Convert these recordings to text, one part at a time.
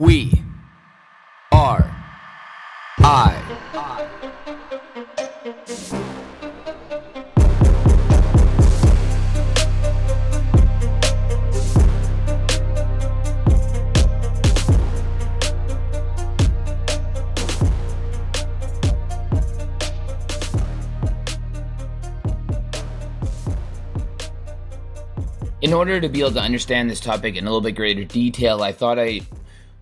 We are I. In order to be able to understand this topic in a little bit greater detail, I thought I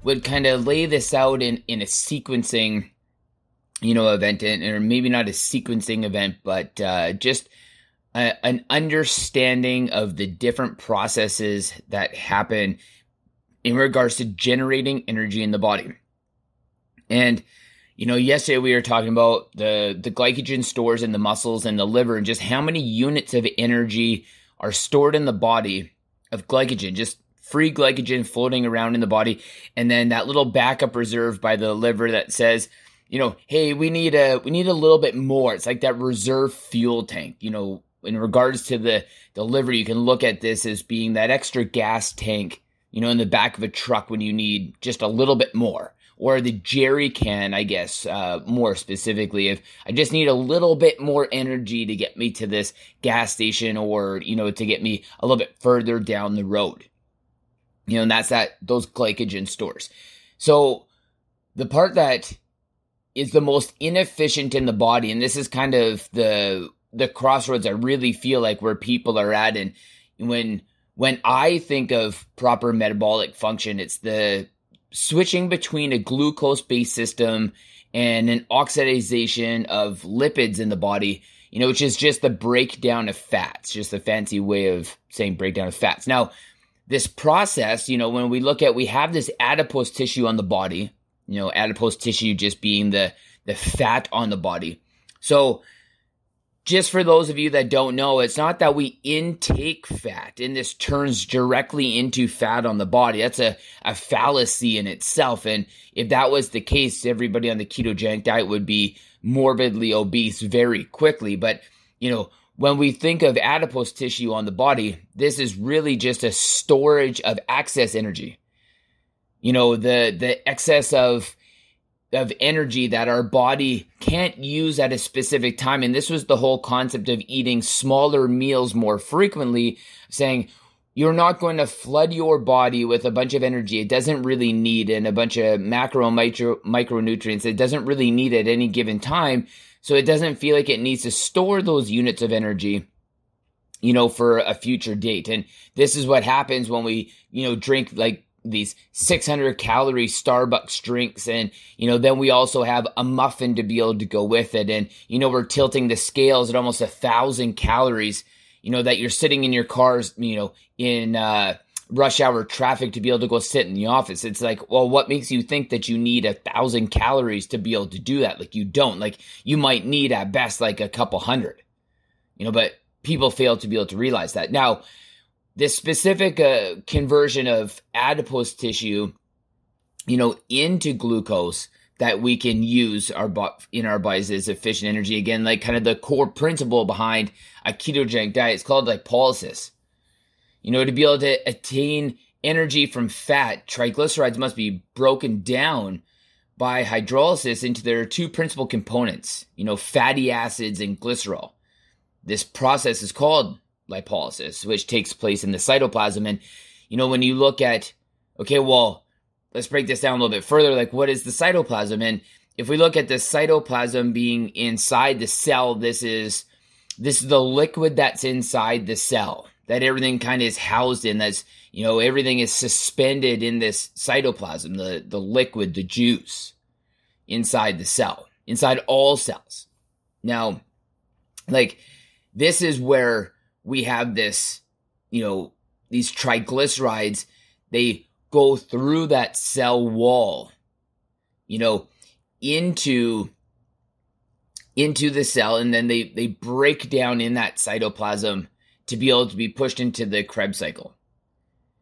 would kind of lay this out in, in a sequencing, you know, event, and, or maybe not a sequencing event, but uh, just a, an understanding of the different processes that happen in regards to generating energy in the body. And you know, yesterday we were talking about the the glycogen stores in the muscles and the liver, and just how many units of energy are stored in the body of glycogen, just free glycogen floating around in the body. And then that little backup reserve by the liver that says, you know, hey, we need a we need a little bit more. It's like that reserve fuel tank. You know, in regards to the the liver, you can look at this as being that extra gas tank, you know, in the back of a truck when you need just a little bit more or the jerry can, I guess, uh, more specifically, if I just need a little bit more energy to get me to this gas station or, you know, to get me a little bit further down the road. You know, and that's that, those glycogen stores. So the part that is the most inefficient in the body, and this is kind of the, the crossroads I really feel like where people are at. And when, when I think of proper metabolic function, it's the switching between a glucose based system and an oxidization of lipids in the body, you know, which is just the breakdown of fats, just a fancy way of saying breakdown of fats. Now, this process, you know, when we look at, we have this adipose tissue on the body, you know, adipose tissue just being the, the fat on the body. So just for those of you that don't know, it's not that we intake fat and this turns directly into fat on the body. That's a, a fallacy in itself. And if that was the case, everybody on the ketogenic diet would be morbidly obese very quickly. But, you know, when we think of adipose tissue on the body, this is really just a storage of excess energy. You know, the, the excess of of energy that our body can't use at a specific time. And this was the whole concept of eating smaller meals more frequently, saying, you're not going to flood your body with a bunch of energy it doesn't really need and a bunch of macro micro, micronutrients it doesn't really need at any given time. So it doesn't feel like it needs to store those units of energy you know, for a future date. And this is what happens when we, you know, drink like these 600 calorie Starbucks drinks. And, you know, then we also have a muffin to be able to go with it. And, you know, we're tilting the scales at almost a thousand calories, you know, that you're sitting in your cars, you know, in, uh, rush hour traffic to be able to go sit in the office. It's like, well, what makes you think that you need a thousand calories to be able to do that? Like you don't. Like you might need at best like a couple hundred, you know, but people fail to be able to realize that. Now, this specific uh, conversion of adipose tissue, you know, into glucose that we can use our in our bodies as efficient energy. Again, like kind of the core principle behind a ketogenic diet. It's called like lipolysis. You know, to be able to attain energy from fat, triglycerides must be broken down by hydrolysis into their two principal components, you know, fatty acids and glycerol. This process is called lipolysis, which takes place in the cytoplasm. And, you know, when you look at, okay, well, let's break this down a little bit further. Like, what is the cytoplasm? And if we look at the cytoplasm being inside the cell, this is, this is the liquid that's inside the cell that everything kind of is housed in. That's, you know, everything is suspended in this cytoplasm, the, the liquid, the juice inside the cell, inside all cells. Now, like, this is where we have this, you know, these triglycerides, they go through that cell wall, you know, into into the cell and then they they break down in that cytoplasm to be able to be pushed into the Krebs cycle.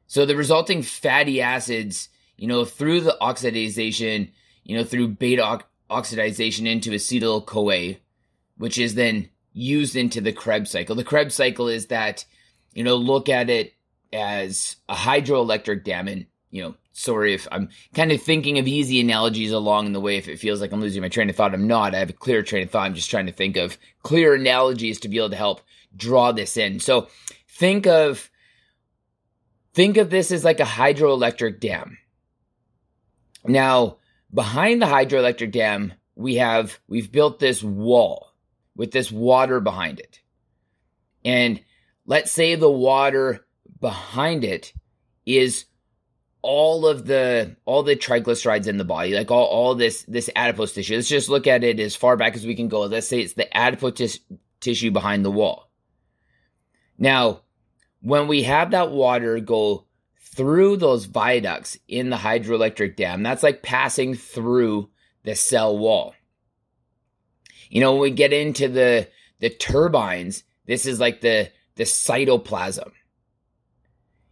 So the resulting fatty acids, you know, through the oxidation, you know, through beta oxidation into acetyl CoA, which is then used into the Krebs cycle. The Krebs cycle is that, you know, look at it as a hydroelectric dam and, you know, sorry if I'm kind of thinking of easy analogies along the way. If it feels like I'm losing my train of thought, I'm not. I have a clear train of thought. I'm just trying to think of clear analogies to be able to help draw this in. So think of think of this as like a hydroelectric dam. Now, behind the hydroelectric dam, we have we've built this wall with this water behind it. And let's say the water behind it is all of the all the triglycerides in the body, like all, all this this adipose tissue. Let's just look at it as far back as we can go. Let's say it's the adipose tis- tissue behind the wall. Now, when we have that water go through those viaducts in the hydroelectric dam, that's like passing through the cell wall. You know, when we get into the the turbines, this is like the the cytoplasm.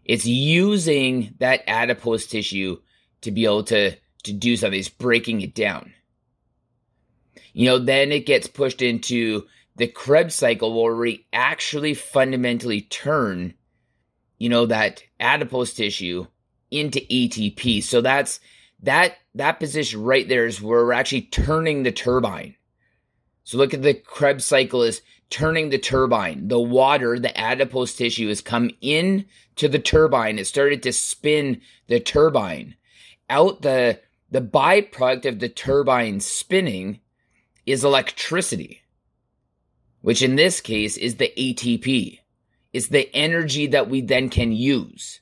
It's using that adipose tissue to be able to to do something. It's breaking it down. You know, then it gets pushed into the Krebs cycle will we actually fundamentally turn, you know, that adipose tissue into ATP. So that's that that position right there is where we're actually turning the turbine. So look at the Krebs cycle is turning the turbine. The water, the adipose tissue has come in to the turbine. It started to spin the turbine. Out the the byproduct of the turbine spinning is electricity, which in this case is the ATP. It's the energy that we then can use.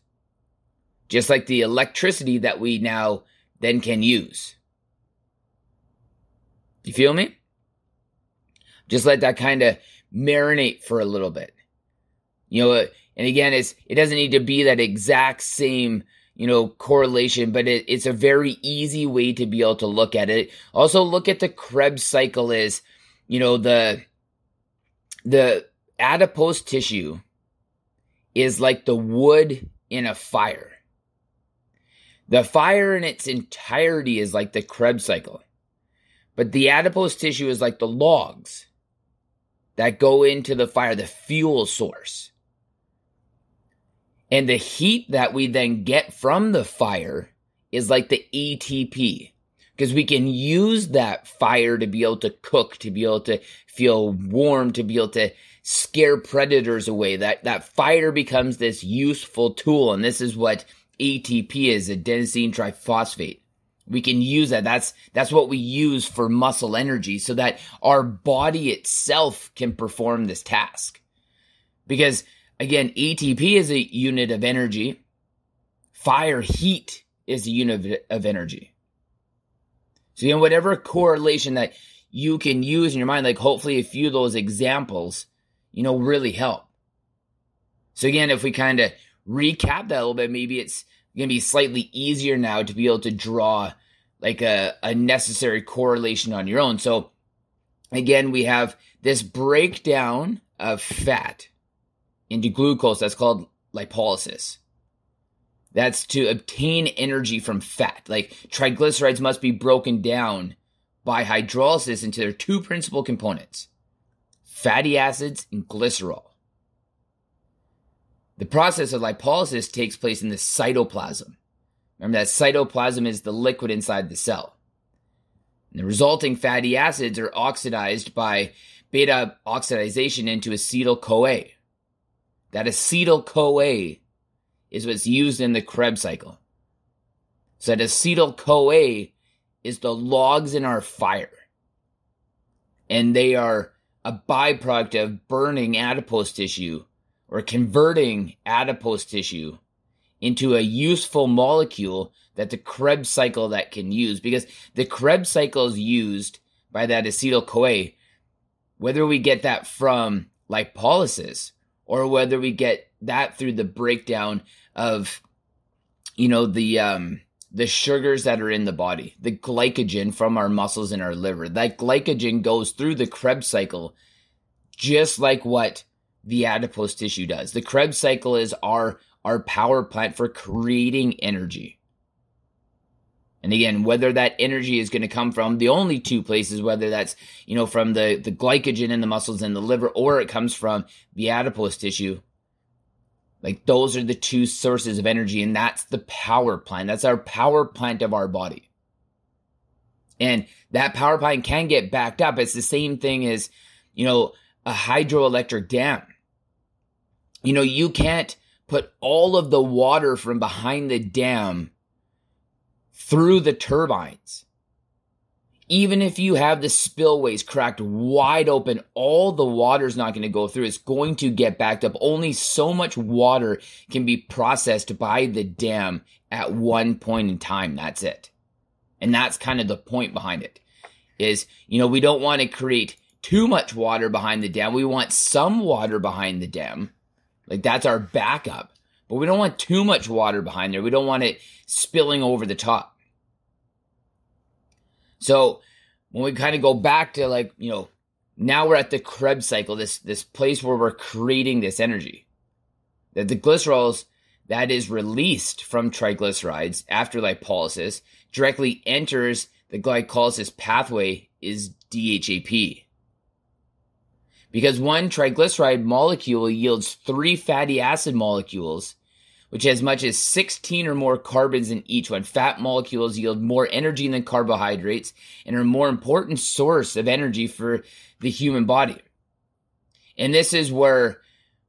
Just like the electricity that we now then can use. You feel me? Just let that kind of marinate for a little bit. You know, and again, it's it doesn't need to be that exact same you know correlation, but it, it's a very easy way to be able to look at it. Also, look at the Krebs cycle is you know the the adipose tissue is like the wood in a fire. The fire in its entirety is like the Krebs cycle. But the adipose tissue is like the logs that go into the fire, the fuel source. And the heat that we then get from the fire is like the ATP because we can use that fire to be able to cook, to be able to feel warm, to be able to scare predators away. That that fire becomes this useful tool, and this is what ATP is, adenosine triphosphate. We can use that. That's that's what we use for muscle energy so that our body itself can perform this task. Because again atp is a unit of energy. Fire heat is a unit of energy so know whatever correlation that you can use in your mind like hopefully a few of those examples you know really help so again if we kind of recap that a little bit maybe it's going to be slightly easier now to be able to draw like a, a necessary correlation on your own. So again, we have this breakdown of fat into glucose that's called lipolysis. That's to obtain energy from fat. Like triglycerides must be broken down by hydrolysis into their two principal components fatty acids and glycerol. The process of lipolysis takes place in the cytoplasm. Remember that cytoplasm is the liquid inside the cell. And the resulting fatty acids are oxidized by beta oxidation into acetyl CoA. That acetyl CoA is what's used in the Krebs cycle. So that acetyl CoA is the logs in our fire. And they are a byproduct of burning adipose tissue or converting adipose tissue into a useful molecule that the Krebs cycle that can use because the Krebs cycle is used by that acetyl CoA, whether we get that from lipolysis or whether we get that through the breakdown of, you know, the um, the sugars that are in the body, the glycogen from our muscles and our liver. That glycogen goes through the Krebs cycle, just like what the adipose tissue does. The Krebs cycle is our our power plant for creating energy. And again, whether that energy is going to come from the only two places, whether that's, you know, from the, the glycogen in the muscles and the liver, or it comes from the adipose tissue, Like those are the two sources of energy, and that's the power plant. That's our power plant of our body. And that power plant can get backed up. It's the same thing as, you know, a hydroelectric dam. You know, you can't put all of the water from behind the dam through the turbines. Even if you have the spillways cracked wide open, all the water's not going to go through. It's going to get backed up. Only so much water can be processed by the dam at one point in time. That's it. And that's kind of the point behind it is, you know, we don't want to create too much water behind the dam. We want some water behind the dam. Like that's our backup. But we don't want too much water behind there. We don't want it spilling over the top. So when we kind of go back to like, you know, now we're at the Krebs cycle, this this place where we're creating this energy. That the glycerols that is released from triglycerides after lipolysis directly enters the glycolysis pathway is DHAP. Because one triglyceride molecule yields three fatty acid molecules, which has much as 16 or more carbons in each one. Fat molecules yield more energy than carbohydrates and are a more important source of energy for the human body. And this is where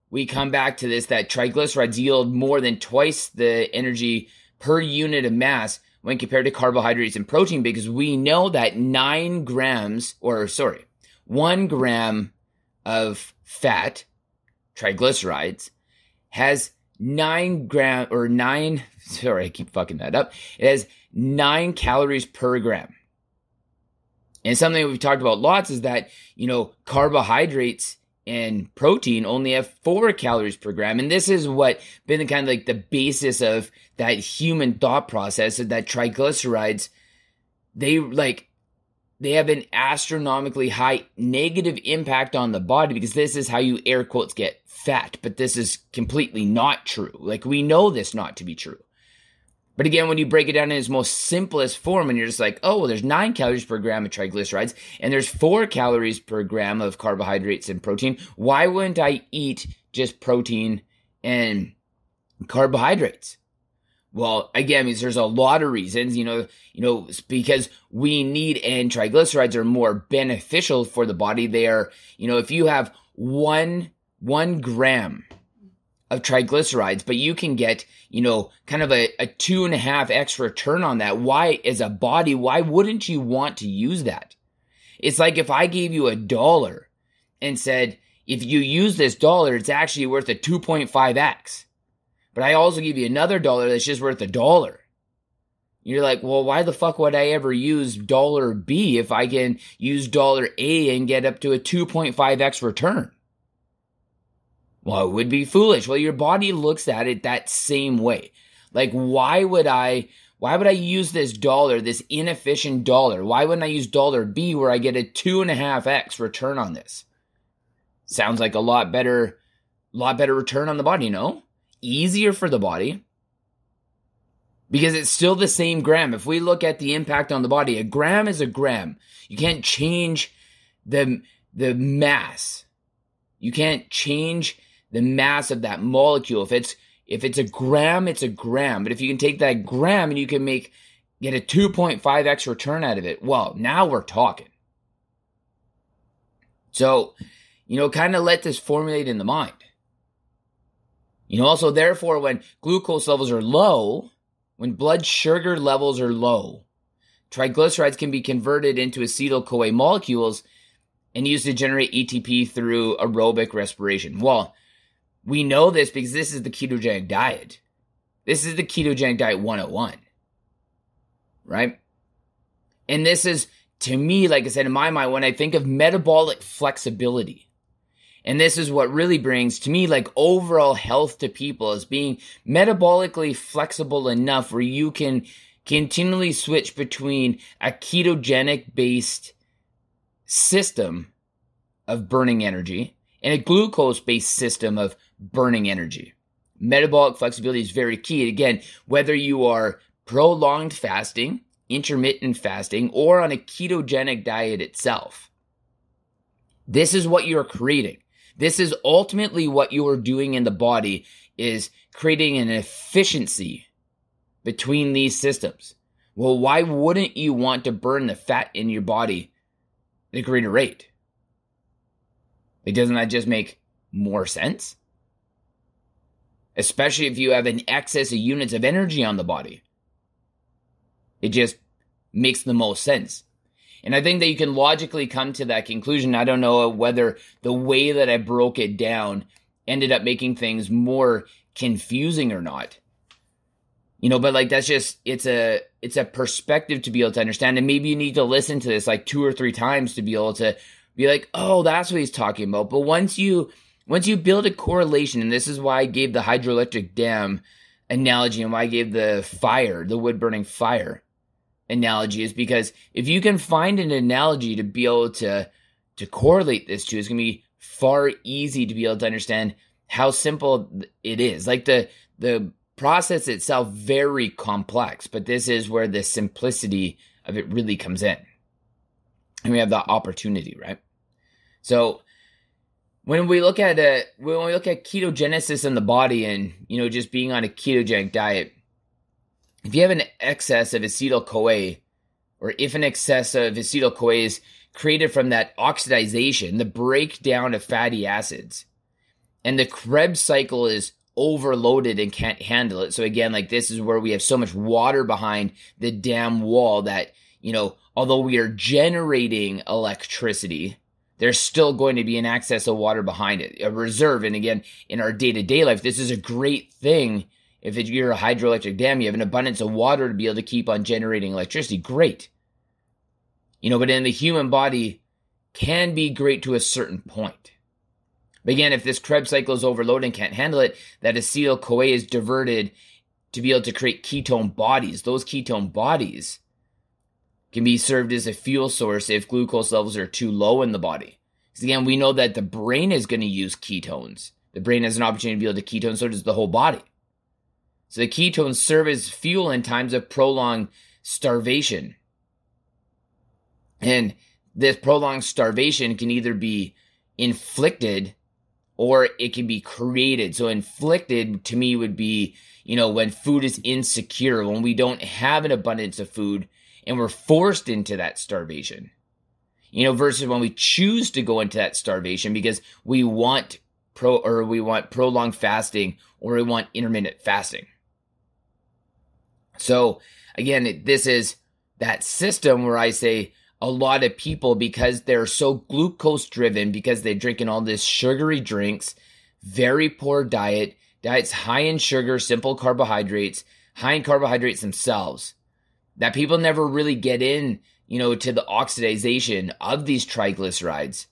we come back to this that triglycerides yield more than twice the energy per unit of mass when compared to carbohydrates and protein because we know that nine grams, or sorry, one gram of fat, triglycerides, has nine gram or nine, sorry, I keep fucking that up. It has nine calories per gram. And something we've talked about lots is that, you know, carbohydrates and protein only have four calories per gram. And this is what been the kind of like the basis of that human thought process that triglycerides, they like, they have an astronomically high negative impact on the body because this is how you air quotes get fat, but this is completely not true. Like we know this not to be true. But again, when you break it down in its most simplest form, and you're just like, oh, well, there's nine calories per gram of triglycerides, and there's four calories per gram of carbohydrates and protein. Why wouldn't I eat just protein and carbohydrates? Well, again, because there's a lot of reasons, you know, you know, because we need and triglycerides are more beneficial for the body. They are, you know, if you have one one gram of triglycerides, but you can get, you know, kind of a, a two and a half X return on that. Why, as a body, why wouldn't you want to use that? It's like if I gave you a dollar and said, if you use this dollar, it's actually worth a 2.5X. But I also give you another dollar that's just worth a dollar. You're like, well, why the fuck would I ever use dollar B if I can use dollar A and get up to a 2.5x return? Well, it would be foolish. Well, your body looks at it that same way. Like, why would I, why would I use this dollar, this inefficient dollar? Why wouldn't I use dollar B where I get a two and a half X return on this? Sounds like a lot better, lot better return on the body, know? Easier for the body. Because it's still the same gram. If we look at the impact on the body, a gram is a gram. You can't change the, the mass. You can't change the mass of that molecule. If it's if it's a gram, it's a gram. But if you can take that gram and you can make get a 2.5x return out of it, well, now we're talking. So, you know, kind of let this formulate in the mind. You know, also, therefore, when glucose levels are low, when blood sugar levels are low, triglycerides can be converted into acetyl CoA molecules and used to generate ATP through aerobic respiration. Well, we know this because this is the ketogenic diet. This is the ketogenic diet 101. Right? And this is, to me, like I said, in my mind, when I think of metabolic flexibility, and this is what really brings to me like overall health to people is being metabolically flexible enough where you can continually switch between a ketogenic based system of burning energy and a glucose based system of burning energy. Metabolic flexibility is very key. Again, whether you are prolonged fasting, intermittent fasting, or on a ketogenic diet itself, this is what you're creating. This is ultimately what you are doing in the body is creating an efficiency between these systems. Well, why wouldn't you want to burn the fat in your body at a greater rate? It doesn't that just make more sense? Especially if you have an excess of units of energy on the body. It just makes the most sense. And I think that you can logically come to that conclusion. I don't know whether the way that I broke it down ended up making things more confusing or not. You know, but like that's just it's a it's a perspective to be able to understand. And maybe you need to listen to this like two or three times to be able to be like, oh, that's what he's talking about. But once you once you build a correlation, and this is why I gave the hydroelectric dam analogy and why I gave the fire, the wood burning fire analogy, is because if you can find an analogy to be able to to correlate this to, it's gonna be far easy to be able to understand how simple it is. Like the the process itself very complex, but this is where the simplicity of it really comes in. And we have the opportunity, right? So when we look at a when we look at ketogenesis in the body and you know just being on a ketogenic diet, if you have an excess of acetyl CoA, or if an excess of acetyl CoA is created from that oxidization, the breakdown of fatty acids, and the Krebs cycle is overloaded and can't handle it. So again, like this is where we have so much water behind the dam wall that, you know, although we are generating electricity, there's still going to be an excess of water behind it, a reserve. And again, in our day to day life, this is a great thing. If you're a hydroelectric dam, you have an abundance of water to be able to keep on generating electricity. Great. You know, but in the human body can be great to a certain point. But again, if this Krebs cycle is overloaded and can't handle it, that acetyl CoA is diverted to be able to create ketone bodies. Those ketone bodies can be served as a fuel source if glucose levels are too low in the body. Because again, we know that the brain is going to use ketones. The brain has an opportunity to be able to ketone, so does the whole body. So the ketones serve as fuel in times of prolonged starvation. And this prolonged starvation can either be inflicted or it can be created. So inflicted to me would be, you know, when food is insecure, when we don't have an abundance of food and we're forced into that starvation. You know, versus when we choose to go into that starvation because we want pro or we want prolonged fasting or we want intermittent fasting. So again, this is that system where I say a lot of people because they're so glucose driven because they're drinking all this sugary drinks, very poor diet, diets high in sugar, simple carbohydrates, high in carbohydrates themselves that people never really get in, you know, to the oxidation of these triglycerides.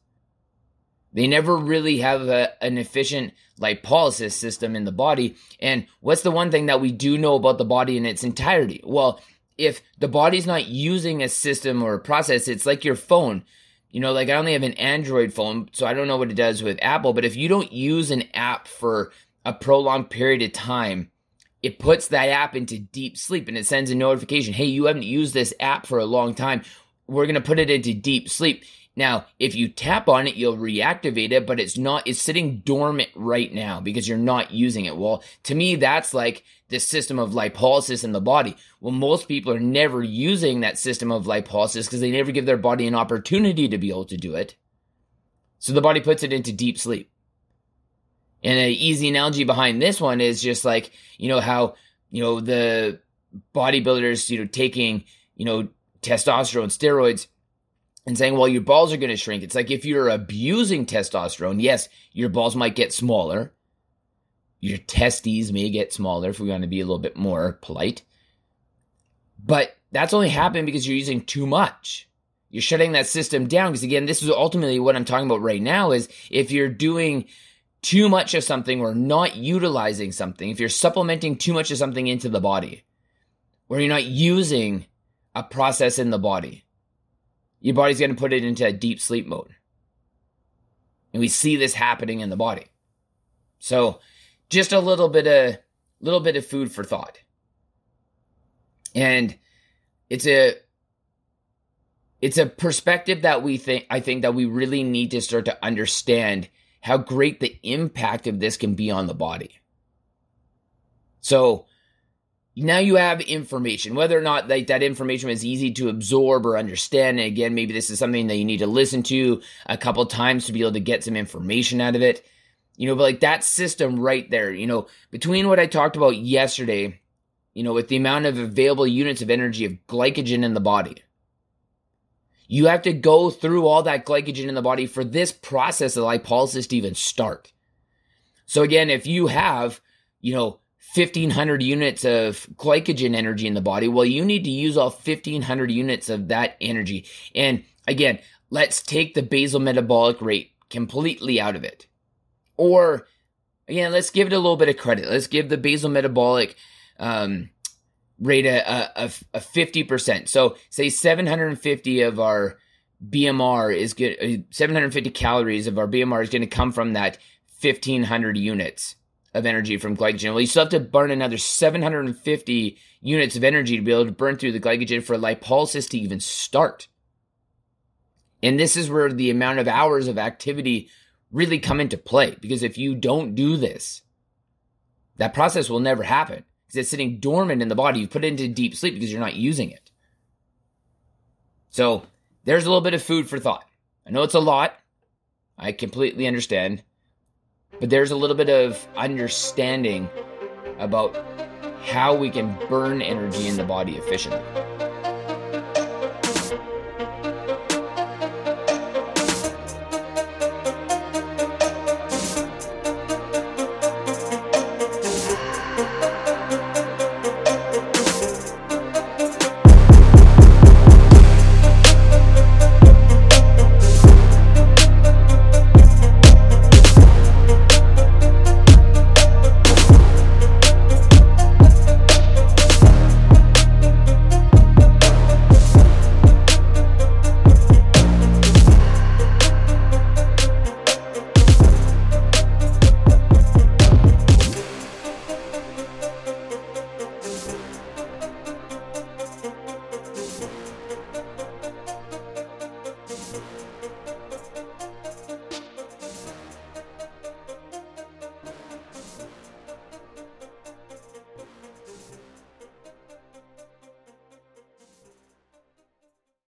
They never really have a, an efficient lipolysis system in the body. And what's the one thing that we do know about the body in its entirety? Well, if the body's not using a system or a process, it's like your phone. You know, like I only have an Android phone, so I don't know what it does with Apple, but if you don't use an app for a prolonged period of time, it puts that app into deep sleep and it sends a notification hey you haven't used this app for a long time we're going to put it into deep sleep now if you tap on it you'll reactivate it but it's not it's sitting dormant right now because you're not using it. Well to me that's like the system of lipolysis in the body. Well most people are never using that system of lipolysis because they never give their body an opportunity to be able to do it. So the body puts it into deep sleep. And an easy analogy behind this one is just like, you know, how, you know, the bodybuilders, you know, taking, you know, testosterone steroids and saying, well, your balls are going to shrink. It's like if you're abusing testosterone, yes, your balls might get smaller. Your testes may get smaller if we want to be a little bit more polite. But that's only happening because you're using too much. You're shutting that system down. Because again, this is ultimately what I'm talking about right now is if you're doing too much of something or not utilizing something, if you're supplementing too much of something into the body, where you're not using a process in the body, your body's going to put it into a deep sleep mode. And we see this happening in the body. So, just a little bit of little bit of food for thought. And it's a it's a perspective that we think I think that we really need to start to understand how great the impact of this can be on the body. So now you have information, whether or not like that information was easy to absorb or understand. And again, maybe this is something that you need to listen to a couple times to be able to get some information out of it. You know, but like that system right there, you know, between what I talked about yesterday, you know, with the amount of available units of energy of glycogen in the body, you have to go through all that glycogen in the body for this process of lipolysis to even start. So again, if you have, you know, 1500 units of glycogen energy in the body. Well, you need to use all 1500 units of that energy. And again, let's take the basal metabolic rate completely out of it. Or again, let's give it a little bit of credit. Let's give the basal metabolic um, rate a, a, a 50%. So say 750 of our BMR is good, uh, 750 calories of our BMR is going to come from that 1500 units of energy from glycogen. Well, you still have to burn another 750 units of energy to be able to burn through the glycogen for lipolysis to even start. And this is where the amount of hours of activity really come into play. Because if you don't do this, that process will never happen because it's sitting dormant in the body. You put it into deep sleep because you're not using it. So there's a little bit of food for thought. I know it's a lot. I completely understand. But there's a little bit of understanding about how we can burn energy in the body efficiently.